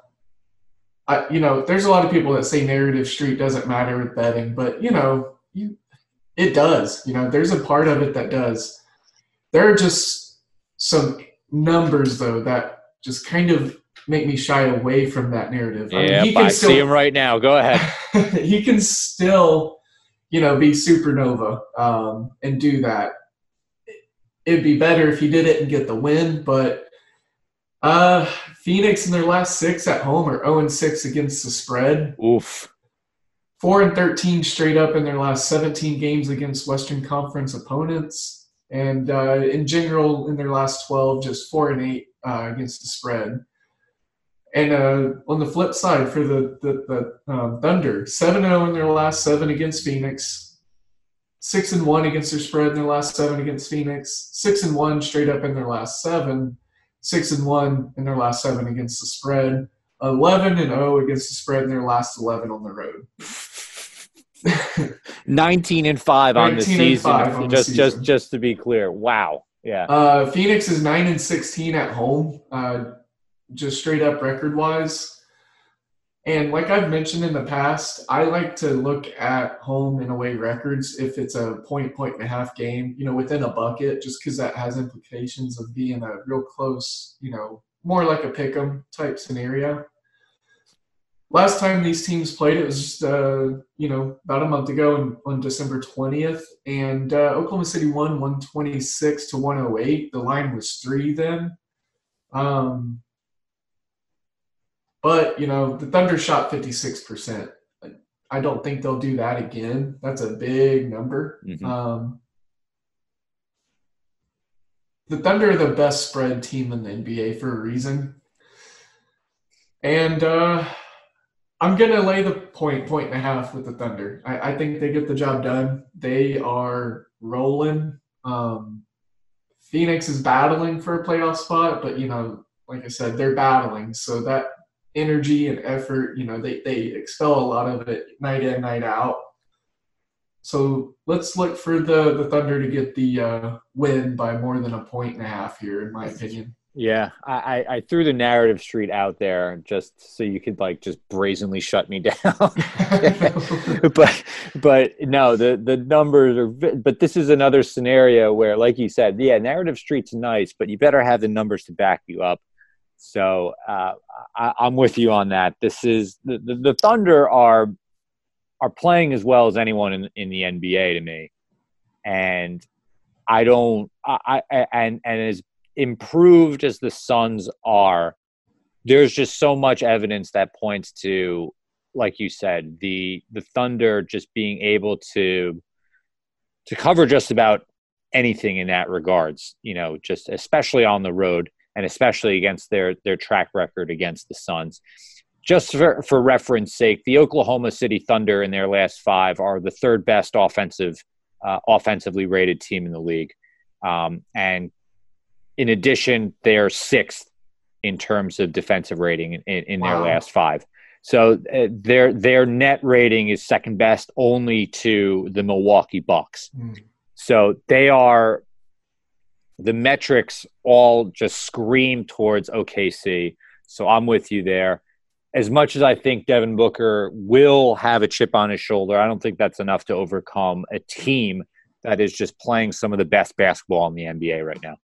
I, you know, there's a lot of people that say narrative street doesn't matter with betting, but you know, you, it does. You know, there's a part of it that does. There are just some numbers though that just kind of make me shy away from that narrative. Yeah, I, mean, I still, see him right now. Go ahead. he can still, you know, be supernova um, and do that. It'd be better if he did it and get the win, but uh, Phoenix in their last six at home are 0 and 6 against the spread. Oof. 4 and 13 straight up in their last 17 games against Western Conference opponents. And uh, in general, in their last 12, just 4 and 8 uh, against the spread. And uh, on the flip side, for the, the, the um, Thunder, 7 0 in their last seven against Phoenix, 6 and 1 against their spread in their last seven against Phoenix, 6 and 1 straight up in their last seven six and one in their last seven against the spread, eleven and zero oh against the spread in their last eleven on the road. 19 and 5 on the season on just the season. just just to be clear wow yeah uh, phoenix is 9 and 16 at home uh, just straight up record wise and like I've mentioned in the past, I like to look at home and away records if it's a point, point and a half game, you know, within a bucket, just because that has implications of being a real close, you know, more like a pick 'em type scenario. Last time these teams played, it was just, uh, you know, about a month ago on, on December 20th, and uh, Oklahoma City won 126 to 108. The line was three then. Um, but you know, the Thunder shot 56%. I don't think they'll do that again. That's a big number. Mm-hmm. Um, the Thunder are the best spread team in the NBA for a reason. And uh, I'm going to lay the point, point and a half with the Thunder. I, I think they get the job done. They are rolling. Um, Phoenix is battling for a playoff spot, but, you know, like I said, they're battling. So that energy and effort. You know, they, they expel a lot of it night in, night out. So let's look for the, the Thunder to get the uh, win by more than a point and a half here, in my opinion. Yeah, I, I threw the narrative street out there just so you could like just brazenly shut me down. but but no, the the numbers are. But this is another scenario where, like you said, yeah, narrative street's nice, but you better have the numbers to back you up. So uh, I, am with you on that. This is the, the, the, Thunder are are playing as well as anyone in, in the NBA to me, and I don't. I, I and and as improved as the Suns are, there's just so much evidence that points to, like you said, the the Thunder just being able to to cover just about anything in that regards. You know, just especially on the road and especially against their their track record against the Suns. Just for, for reference sake, the Oklahoma City Thunder in their last five are the third best offensive uh, offensively rated team in the league, um, and in addition, they are sixth in terms of defensive rating in, in wow. their last five. So uh, their their net rating is second best only to the Milwaukee Bucks. Mm. So they are the metrics all just scream towards OKC. So I'm with you there. As much as I think Devin Booker will have a chip on his shoulder, I don't think that's enough to overcome a team that is just playing some of the best basketball in the NBA right now.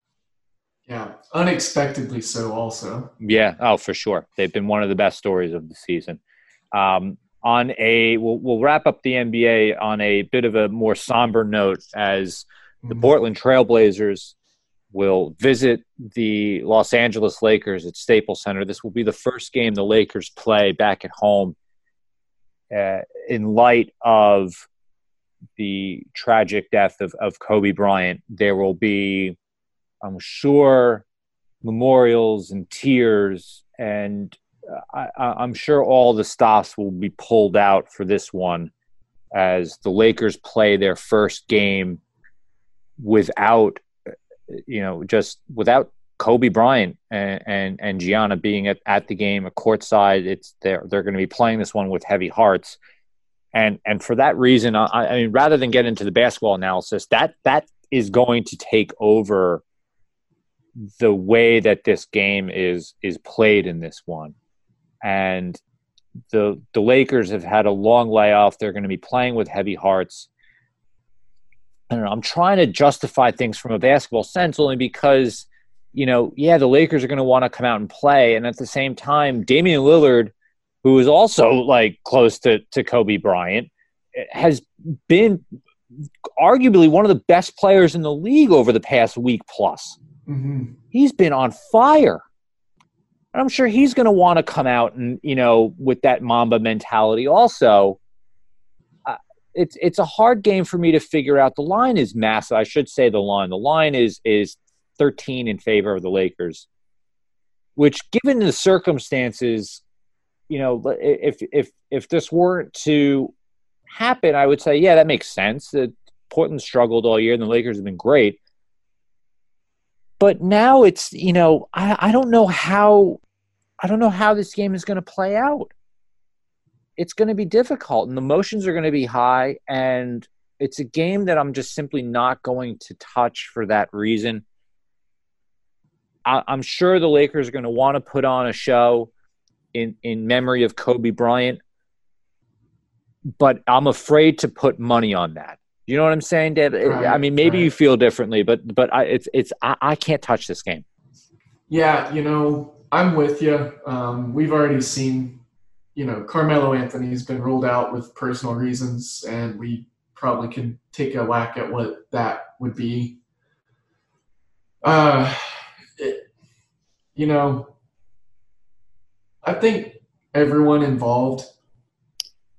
Yeah, unexpectedly so, also. Yeah, oh, for sure. They've been one of the best stories of the season. Um, on a, we'll, we'll wrap up the NBA on a bit of a more somber note as the mm-hmm. Portland Trailblazers will visit the Los Angeles Lakers at Staples Center. This will be the first game the Lakers play back at home uh, in light of the tragic death of, of Kobe Bryant. There will be I'm sure memorials and tears, and I, I'm sure all the stops will be pulled out for this one as the Lakers play their first game without, you know, just without Kobe Bryant and and, and Gianna being at, at the game, at courtside. It's they're they're going to be playing this one with heavy hearts, and and for that reason, I, I mean, rather than get into the basketball analysis, that that is going to take over the way that this game is is played in this one. And the the Lakers have had a long layoff. They're going to be playing with heavy hearts. I don't know. I'm trying to justify things from a basketball sense only because, you know, yeah, the Lakers are going to want to come out and play, and at the same time, Damian Lillard, who is also like close to to Kobe Bryant, has been arguably one of the best players in the league over the past week plus. Mm-hmm. He's been on fire. And I'm sure he's going to want to come out and, you know, with that Mamba mentality also. It's it's a hard game for me to figure out. The line is massive. I should say the line. The line is is 13 in favor of the Lakers, which, given the circumstances, you know, if if if this weren't to happen, I would say, yeah, that makes sense. That Portland struggled all year, and the Lakers have been great but now it's you know I, I don't know how I don't know how this game is going to play out. It's going to be difficult, and the emotions are going to be high, and it's a game that I'm just simply not going to touch for that reason. I, I'm sure the Lakers are going to want to put on a show in in memory of Kobe Bryant, but I'm afraid to put money on that. You know what I'm saying, Dave? Right, I mean, maybe right. you feel differently, but but I, it's it's I, I, can't touch this game. Yeah, you know, I'm with you. Um, we've already seen, you know, Carmelo Anthony's been ruled out with personal reasons, and we probably can take a whack at what that would be. Uh, it, you know, I think everyone involved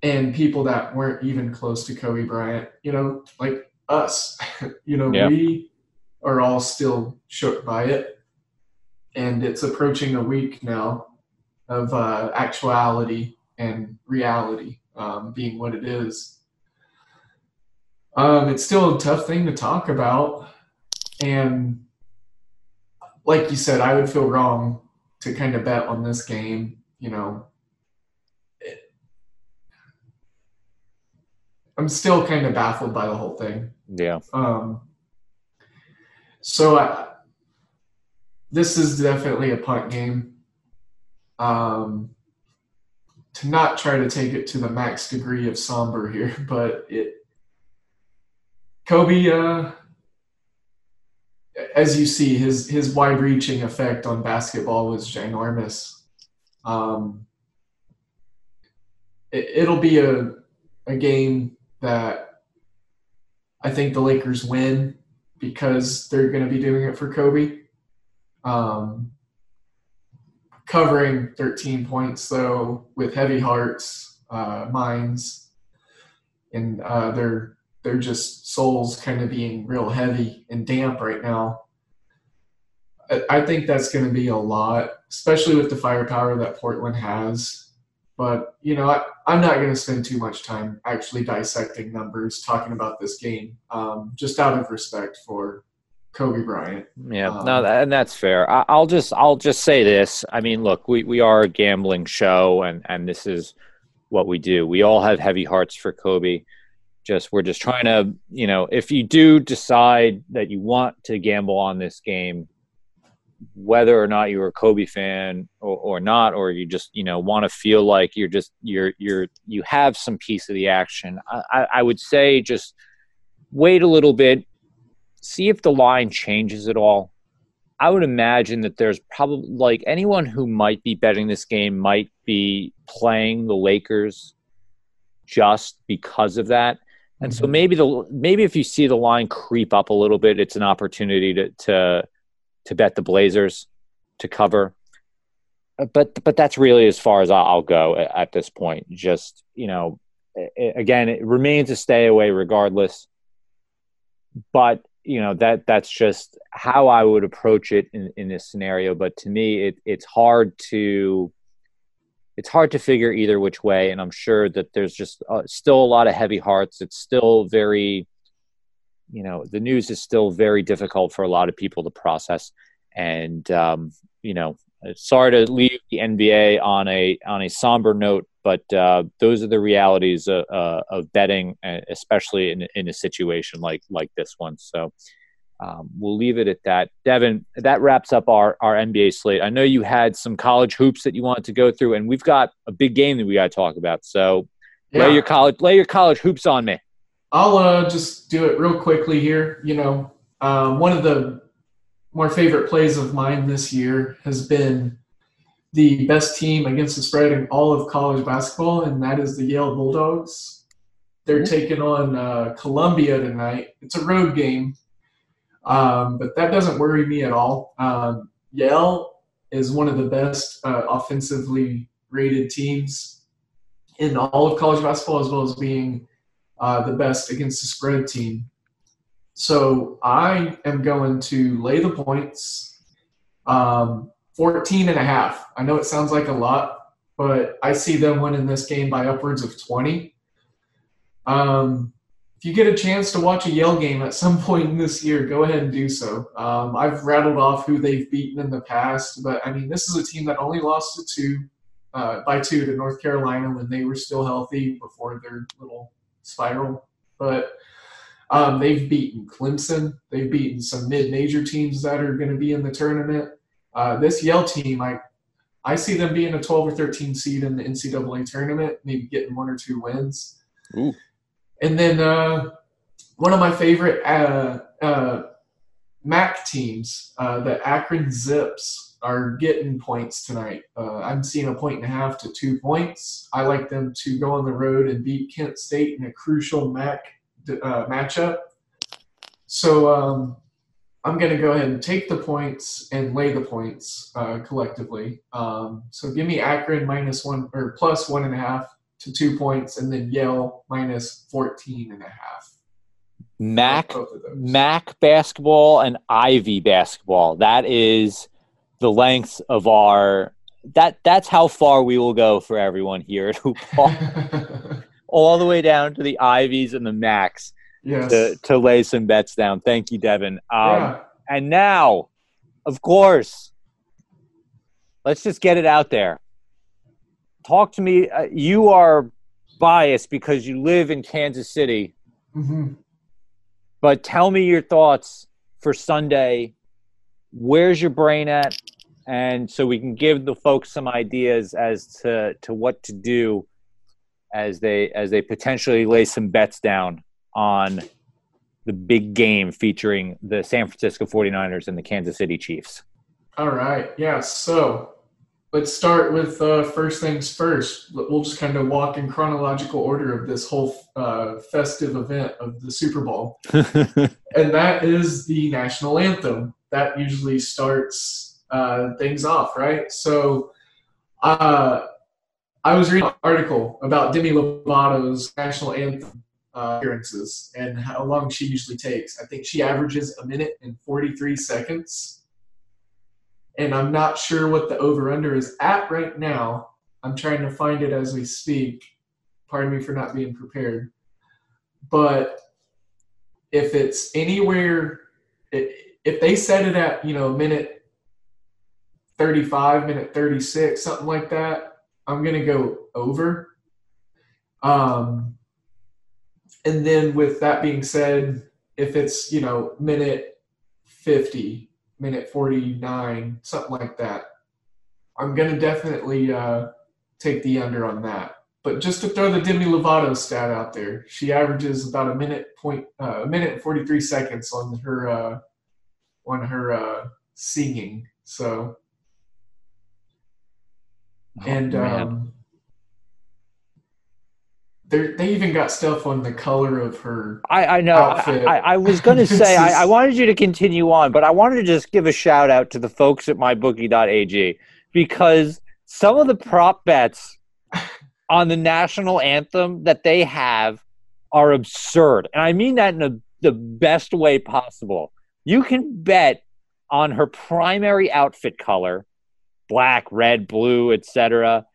and people that weren't even close to Kobe Bryant, you know, like us, you know, yeah. we are all still shook by it. And it's approaching a week now of uh, actuality and reality um, being what it is. Um, it's still a tough thing to talk about. And like you said, I would feel wrong to kind of bet on this game, you know, I'm still kind of baffled by the whole thing. Yeah. Um. So I, this is definitely a punt game. Um. To not try to take it to the max degree of somber here, but it. Kobe, uh, as you see, his his wide-reaching effect on basketball was ginormous. Um, it, it'll be a a game that I think the Lakers win because they're going to be doing it for Kobe. Um, covering 13 points though with heavy hearts, uh, minds, and uh, they're they're just souls kind of being real heavy and damp right now. I think that's going to be a lot, especially with the firepower that Portland has. But, you know, I, am not going to spend too much time actually dissecting numbers, talking about this game, um, just out of respect for Kobe Bryant. Yeah, um, no, and that's fair. I, will just I'll just say this. I mean, look, we, we are a gambling show, and and this is what we do. We all have heavy hearts for Kobe. Just we're just trying to, you know, if you do decide that you want to gamble on this game, whether or not you're a Kobe fan or, or not, or you just you know want to feel like you're just you're you're you have some piece of the action. I, I would say just wait a little bit, see if the line changes at all. I would imagine that there's probably like anyone who might be betting this game might be playing the Lakers just because of that. And so mm-hmm. maybe the maybe if you see the line creep up a little bit, it's an opportunity to to to bet the Blazers to cover. Uh, but but that's really as far as I'll go at this point. Just you know, again, it remains a stay away regardless. But you know that that's just how I would approach it in, in this scenario. But to me, it, it's hard to it's hard to figure either which way, and I'm sure that there's just uh, still a lot of heavy hearts. It's still very you know the news is still very difficult for a lot of people to process and um, you know sorry to leave the nba on a on a somber note but uh, those are the realities of, uh, of betting uh, especially in, in a situation like like this one. So um, we'll leave it at that. Devin that wraps up our, our nba slate. I know you had some college hoops that you wanted to go through and we've got a big game that we got to talk about. So yeah. lay your college lay your college hoops on me. I'll uh, just do it real quickly here. You know, um, one of the more favorite plays of mine this year has been the best team against the spread in all of college basketball, and that is the Yale Bulldogs. They're mm-hmm. taking on uh, Columbia tonight. It's a road game, um, but that doesn't worry me at all. Um, Yale is one of the best uh, offensively rated teams in all of college basketball, as well as being uh, the best against the spread team. So I am going to lay the points um, 14 and a half. I know it sounds like a lot, but I see them winning this game by upwards of 20. Um, if you get a chance to watch a Yale game at some point in this year, go ahead and do so. Um, I've rattled off who they've beaten in the past, but I mean, this is a team that only lost to two, uh, by two to North Carolina when they were still healthy before their little spiral. But um, they've beaten Clemson. They've beaten some mid-major teams that are going to be in the tournament. Uh, this Yale team, I I see them being a 12 or 13 seed in the NCAA tournament, maybe getting one or two wins. Ooh. And then uh, one of my favorite uh, uh MAC teams, uh, the Akron Zips are getting points tonight. Uh, I'm seeing a point and a half to two points. I like them to go on the road and beat Kent State in a crucial MAC uh, matchup. So um, I'm going to go ahead and take the points and lay the points uh, collectively. Um, so give me Akron minus one or plus one and a half to two points, and then Yale minus 14 and a half. MAC MAC basketball and Ivy basketball. That is the length of our that that's how far we will go for everyone here at Hoop all the way down to the Ivies and the MACs yes. to, to lay some bets down. Thank you, Devin. Um, yeah. And now, of course, let's just get it out there. Talk to me. Uh, you are biased because you live in Kansas City. Mm-hmm. But tell me your thoughts for Sunday where's your brain at and so we can give the folks some ideas as to to what to do as they as they potentially lay some bets down on the big game featuring the San Francisco 49ers and the Kansas City Chiefs. All right. Yeah, so let's start with uh, first things first. We'll just kind of walk in chronological order of this whole uh, festive event of the Super Bowl, and that is the national anthem. That usually starts uh, things off, right? So, uh, I was reading an article about Demi Lovato's national anthem uh, appearances and how long she usually takes. I think she averages a minute and 43 seconds and I'm not sure what the over under is at right now. I'm trying to find it as we speak. Pardon me for not being prepared. But if it's anywhere, if they set it at, you know, minute 35, minute 36, something like that, I'm going to go over. Um, and then with that being said, if it's, you know, minute 50, minute 49, something like that. I'm going to definitely uh, take the under on that. But just to throw the Demi Lovato stat out there, she averages about a minute point, uh, a minute 43 seconds on her uh, on her uh, singing. So, oh, and um, they they even got stuff on the color of her. I, I know. I, I, I, was going to say I, I, wanted you to continue on, but I wanted to just give a shout out to the folks at mybookie.ag because some of the prop bets on the national anthem that they have are absurd, and I mean that in a, the best way possible. You can bet on her primary outfit color, black, red, blue, etc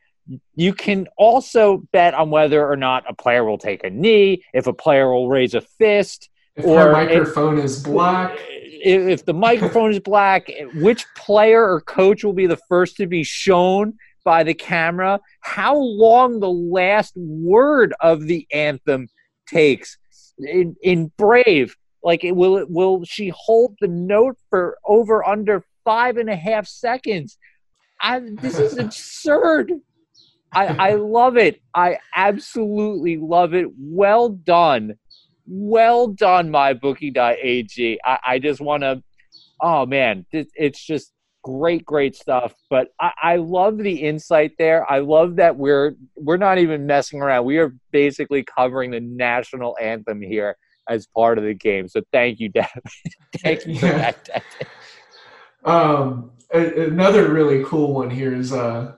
you can also bet on whether or not a player will take a knee, if a player will raise a fist, if or microphone if, is black. If, if the microphone is black, which player or coach will be the first to be shown by the camera? How long the last word of the anthem takes in, in Brave? Like, it, will it will she hold the note for over under five and a half seconds? I, this is absurd. I, I love it. I absolutely love it. Well done. Well done, mybookie.ag. I, I just want to, oh man, it's just great, great stuff. But I, I love the insight there. I love that we're we're not even messing around. We are basically covering the national anthem here as part of the game. So thank you, Devin. thank you for that. Um, another really cool one here is uh,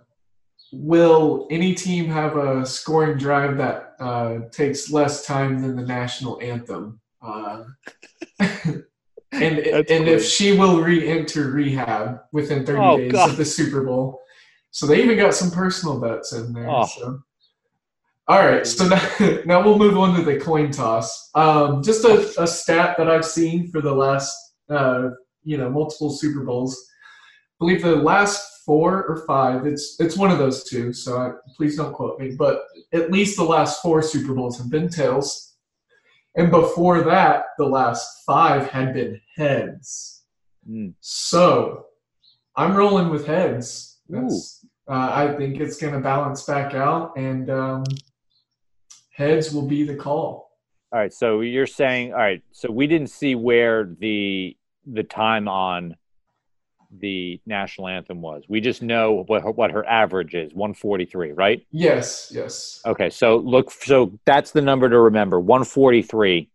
will any team have a scoring drive that uh, takes less time than the national anthem? Uh, and and if she will re-enter rehab within 30 oh, days God. of the Super Bowl. So they even got some personal bets in there. Oh. So. All right, so now, now we'll move on to the coin toss. Um, just a, a stat that I've seen for the last, uh, you know, multiple Super Bowls. I believe the last four or five. It's it's one of those two. So I, please don't quote me. But at least the last four Super Bowls have been tails, and before that, the last five had been heads. Mm. So I'm rolling with heads. Uh, I think it's going to balance back out, and um, heads will be the call. All right. So you're saying, all right. So we didn't see where the the time on the national anthem was. We just know what her, what her average is, 143, right? Yes, yes. Okay, so look so that's the number to remember, 143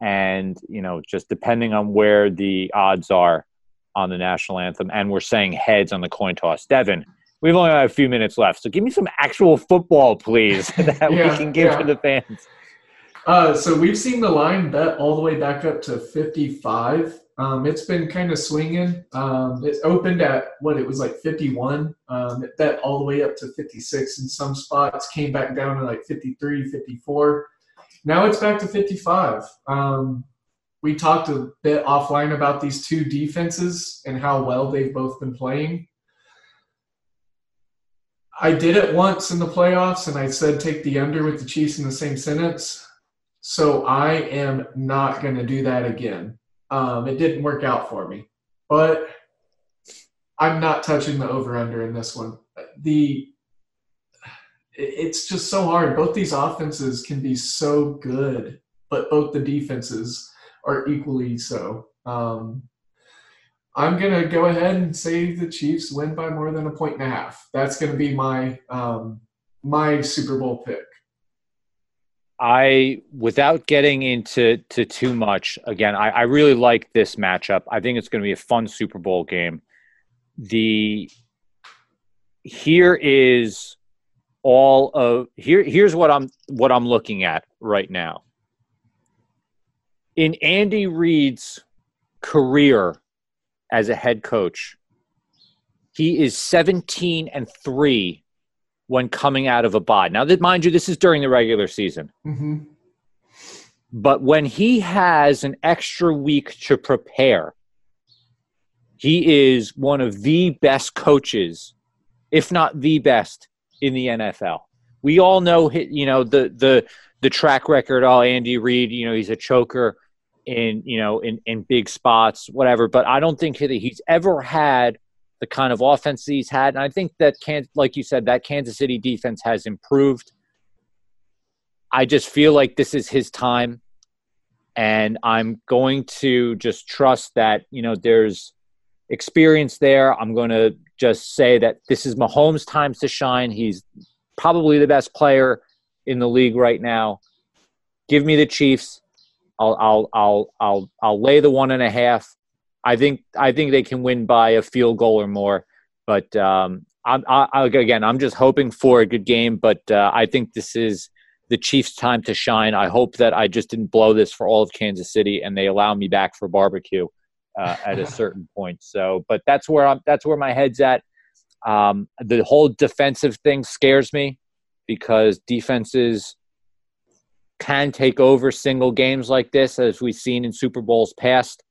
and, you know, just depending on where the odds are on the national anthem and we're saying heads on the coin toss. Devin, we've only got a few minutes left. So give me some actual football, please, that yeah, we can give yeah. to the fans. Uh, so we've seen the line bet all the way back up to 55 um, it's been kind of swinging. Um, it opened at what it was like 51. Um, it bet all the way up to 56 in some spots, came back down to like 53, 54. Now it's back to 55. Um, we talked a bit offline about these two defenses and how well they've both been playing. I did it once in the playoffs and I said take the under with the Chiefs in the same sentence. So I am not going to do that again. Um, it didn't work out for me, but I'm not touching the over under in this one. The it's just so hard. Both these offenses can be so good, but both the defenses are equally so. Um, I'm gonna go ahead and say the Chiefs win by more than a point and a half. That's gonna be my um, my Super Bowl pick. I, without getting into to too much, again, I, I really like this matchup. I think it's going to be a fun Super Bowl game. The here is all of here. Here's what I'm what I'm looking at right now. In Andy Reid's career as a head coach, he is 17 and three when coming out of a bye. Now, that mind you, this is during the regular season. Mm-hmm. But when he has an extra week to prepare, he is one of the best coaches, if not the best, in the NFL. We all know, you know, the the the track record. Oh, Andy Reid, you know, he's a choker in you know in in big spots, whatever. But I don't think that he's ever had the kind of offense he's had. And I think that, can, like you said, that Kansas City defense has improved. I just feel like this is his time. And I'm going to just trust that, you know, there's experience there. I'm going to just say that this is Mahomes' time to shine. He's probably the best player in the league right now. Give me the Chiefs. I'll I'll I'll I'll I'll lay the one and a half. I think I think they can win by a field goal or more. But um, I'm, I, again, I'm just hoping for a good game. But uh, I think this is the Chiefs' time to shine. I hope that I just didn't blow this for all of Kansas City, and they allow me back for barbecue uh, at a certain point. So, but that's where I'm. That's where my head's at. Um, the whole defensive thing scares me because defenses can take over single games like this, as we've seen in Super Bowls past.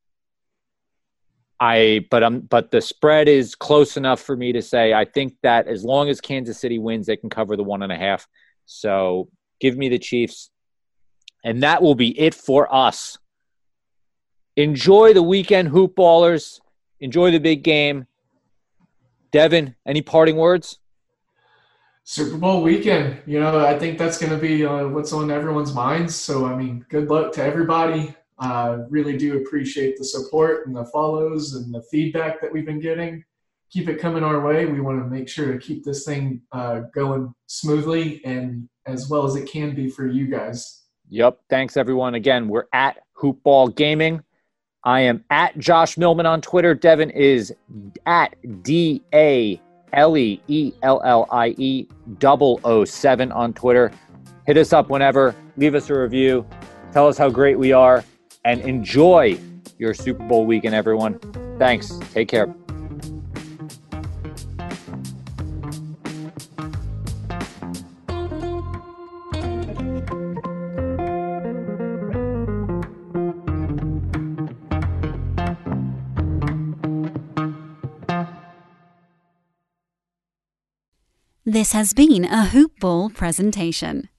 I but um but the spread is close enough for me to say I think that as long as Kansas City wins, they can cover the one and a half. So give me the Chiefs. And that will be it for us. Enjoy the weekend, hoop ballers. Enjoy the big game. Devin, any parting words? Super Bowl weekend. You know, I think that's going to be uh, what's on everyone's minds. So, I mean, good luck to everybody. Uh, really do appreciate the support and the follows and the feedback that we've been getting. Keep it coming our way. We want to make sure to keep this thing uh, going smoothly and as well as it can be for you guys. Yep. Thanks, everyone. Again, we're at Hoopball Gaming. I am at Josh Millman on Twitter. Devin is at D A L E E L L I E 007 on Twitter. Hit us up whenever. Leave us a review. Tell us how great we are and enjoy your Super Bowl weekend, everyone. Thanks. Take care. This has been a Hoop Ball presentation.